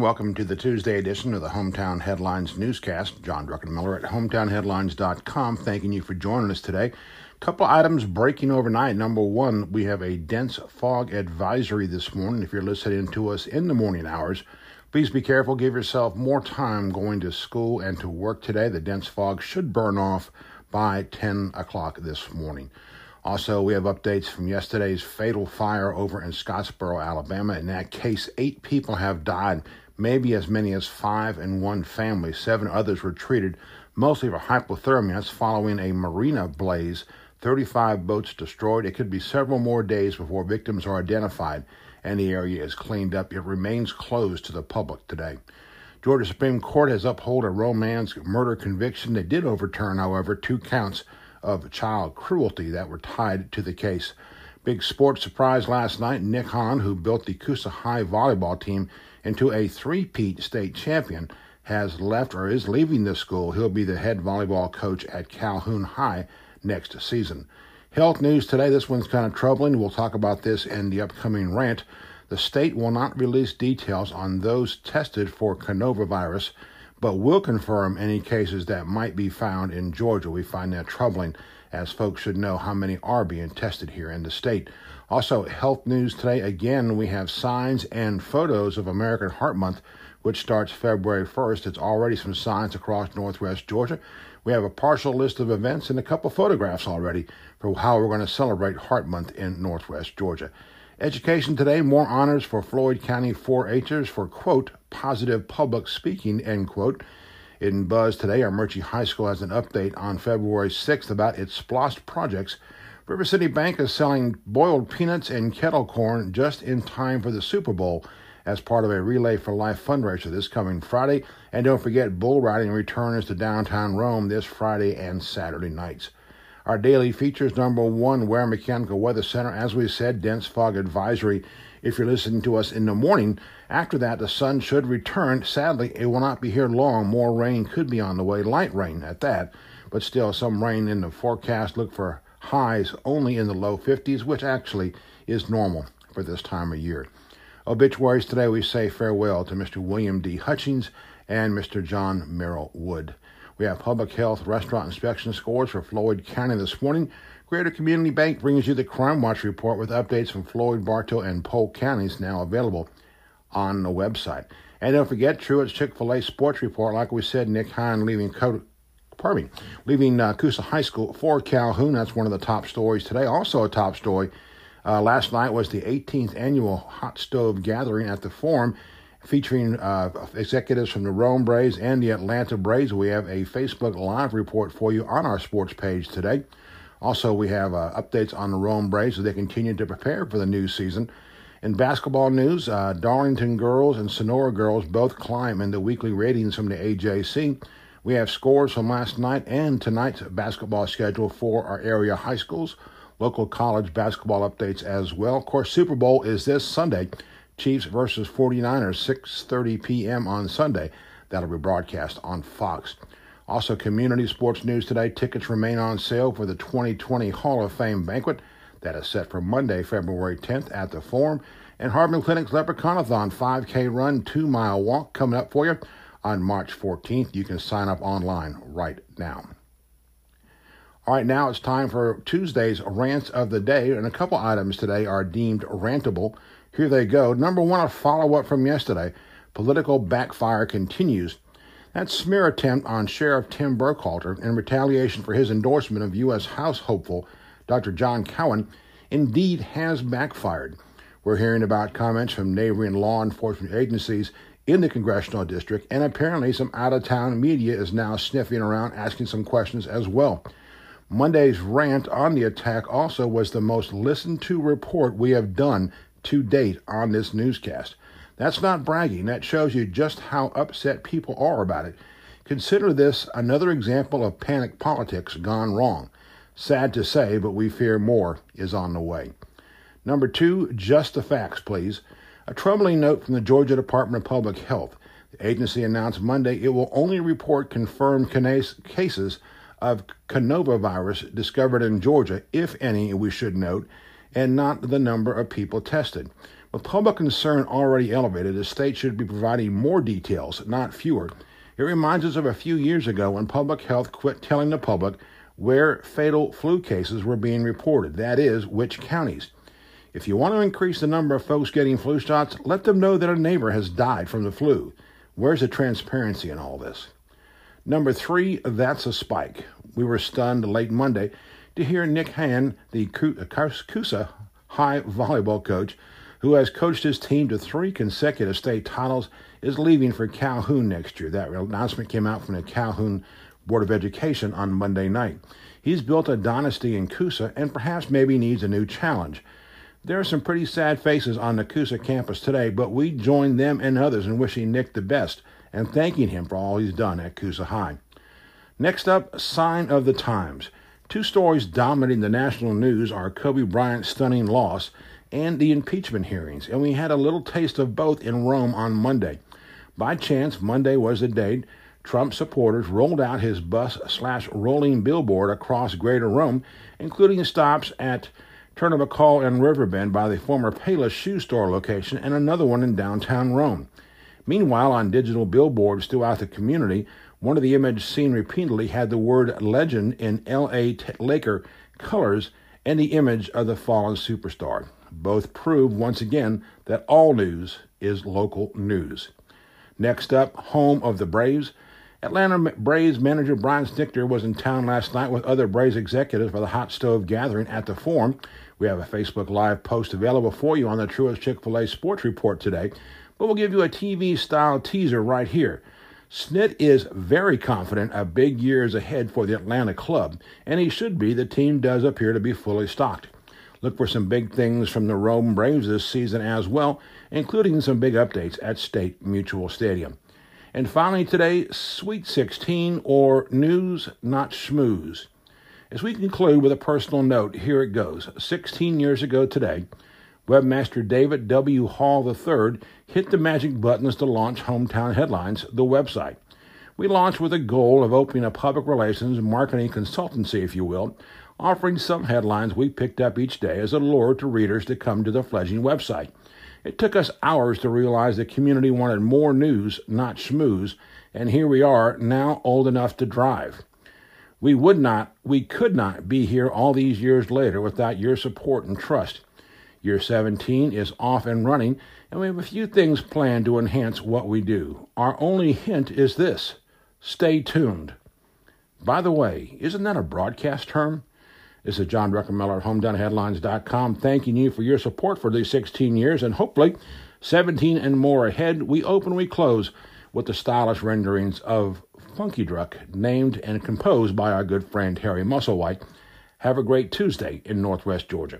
Welcome to the Tuesday edition of the Hometown Headlines newscast. John Druckenmiller at hometownheadlines.com. Thanking you for joining us today. Couple items breaking overnight. Number one, we have a dense fog advisory this morning. If you're listening to us in the morning hours, please be careful. Give yourself more time going to school and to work today. The dense fog should burn off by 10 o'clock this morning. Also, we have updates from yesterday's fatal fire over in Scottsboro, Alabama. In that case, eight people have died, maybe as many as five in one family. Seven others were treated, mostly for hypothermia. Following a marina blaze. 35 boats destroyed. It could be several more days before victims are identified and the area is cleaned up. It remains closed to the public today. Georgia Supreme Court has upheld a Rome man's murder conviction. They did overturn, however, two counts of child cruelty that were tied to the case. Big sports surprise last night. Nick Hahn, who built the Coosa High volleyball team into a three-peat state champion, has left or is leaving the school. He'll be the head volleyball coach at Calhoun High next season. Health news today. This one's kind of troubling. We'll talk about this in the upcoming rant. The state will not release details on those tested for coronavirus but will confirm any cases that might be found in Georgia. We find that troubling, as folks should know how many are being tested here in the state. Also, health news today again, we have signs and photos of American Heart Month, which starts February 1st. It's already some signs across northwest Georgia. We have a partial list of events and a couple photographs already for how we're going to celebrate Heart Month in northwest Georgia. Education today, more honors for Floyd County 4-Hers for, quote, positive public speaking, end quote. In Buzz today, Armuchee High School has an update on February 6th about its SPLOST projects. River City Bank is selling boiled peanuts and kettle corn just in time for the Super Bowl as part of a Relay for Life fundraiser this coming Friday. And don't forget, bull riding returns to downtown Rome this Friday and Saturday nights. Our daily features number one, Ware Mechanical Weather Center. As we said, dense fog advisory if you're listening to us in the morning. After that, the sun should return. Sadly, it will not be here long. More rain could be on the way, light rain at that, but still some rain in the forecast. Look for highs only in the low 50s, which actually is normal for this time of year. Obituaries today, we say farewell to Mr. William D. Hutchings and Mr. John Merrill Wood. We have public health restaurant inspection scores for Floyd County this morning. Greater Community Bank brings you the Crime Watch report with updates from Floyd, Bartow, and Polk counties now available on the website. And don't forget Truett's Chick-fil-A Sports Report. Like we said, Nick Hine leaving pardon me, leaving uh, Coosa High School for Calhoun. That's one of the top stories today. Also a top story uh, last night was the 18th annual Hot Stove Gathering at the Forum featuring uh, executives from the Rome Braves and the Atlanta Braves. We have a Facebook Live report for you on our sports page today. Also, we have uh, updates on the Rome Braves as they continue to prepare for the new season. In basketball news, uh, Darlington girls and Sonora girls both climb in the weekly ratings from the AJC. We have scores from last night and tonight's basketball schedule for our area high schools, local college basketball updates as well. Of course, Super Bowl is this Sunday. Chiefs versus 49ers, 6:30 p.m. on Sunday. That'll be broadcast on Fox. Also, community sports news today. Tickets remain on sale for the 2020 Hall of Fame banquet that is set for Monday, February 10th at the Forum. And Harbin Clinic's Leprechaunathon 5K run, two mile walk coming up for you on March 14th. You can sign up online right now. All right, now it's time for Tuesday's rants of the day, and a couple items today are deemed rantable. Here they go. Number one, a follow up from yesterday. Political backfire continues. That smear attempt on Sheriff Tim Burkhalter in retaliation for his endorsement of U.S. House hopeful Dr. John Cowan indeed has backfired. We're hearing about comments from neighboring law enforcement agencies in the congressional district, and apparently some out of town media is now sniffing around asking some questions as well. Monday's rant on the attack also was the most listened to report we have done to date on this newscast. That's not bragging, that shows you just how upset people are about it. Consider this another example of panic politics gone wrong. Sad to say, but we fear more is on the way. Number two, just the facts, please. A troubling note from the Georgia Department of Public Health. The agency announced Monday it will only report confirmed cases of coronavirus discovered in Georgia, if any, we should note, and not the number of people tested. With public concern already elevated, the state should be providing more details, not fewer. It reminds us of a few years ago when public health quit telling the public where fatal flu cases were being reported, that is, which counties. If you want to increase the number of folks getting flu shots, let them know that a neighbor has died from the flu. Where's the transparency in all this? Number three, that's a spike. We were stunned late Monday to hear Nick Han, the Coosa uh, High volleyball coach, who has coached his team to three consecutive state titles, is leaving for Calhoun next year. That announcement came out from the Calhoun Board of Education on Monday night. He's built a dynasty in Coosa and perhaps maybe needs a new challenge. There are some pretty sad faces on the Coosa campus today, but we join them and others in wishing Nick the best and thanking him for all he's done at Coosa High. Next up, sign of the times. Two stories dominating the national news are Kobe Bryant's stunning loss and the impeachment hearings, and we had a little taste of both in Rome on Monday. By chance, Monday was the date Trump supporters rolled out his bus slash rolling billboard across Greater Rome, including stops at Turner McCall in Riverbend by the former Payless shoe store location and another one in downtown Rome. Meanwhile, on digital billboards throughout the community, one of the images seen repeatedly had the word legend in LA Laker colors and the image of the fallen superstar. Both prove once again that all news is local news. Next up, home of the Braves. Atlanta Braves manager Brian Snitker was in town last night with other Braves executives for the hot stove gathering at the Forum. We have a Facebook Live post available for you on the Truett's Chick fil A Sports Report today, but we'll give you a TV style teaser right here. Snit is very confident a big year is ahead for the Atlanta club, and he should be. The team does appear to be fully stocked. Look for some big things from the Rome Braves this season as well, including some big updates at State Mutual Stadium. And finally, today, Sweet 16 or News Not Schmooze. As we conclude with a personal note, here it goes. 16 years ago today, webmaster David W. Hall III hit the magic buttons to launch Hometown Headlines, the website. We launched with a goal of opening a public relations marketing consultancy, if you will, offering some headlines we picked up each day as a lure to readers to come to the fledgling website. It took us hours to realize the community wanted more news, not schmooze, and here we are, now old enough to drive. We would not, we could not be here all these years later without your support and trust. Year 17 is off and running, and we have a few things planned to enhance what we do. Our only hint is this stay tuned. By the way, isn't that a broadcast term? This is John Druckenmiller at HometownHeadlines.com thanking you for your support for these 16 years and hopefully 17 and more ahead. We open, we close with the stylish renderings of Funky Druck, named and composed by our good friend Harry Musselwhite. Have a great Tuesday in Northwest Georgia.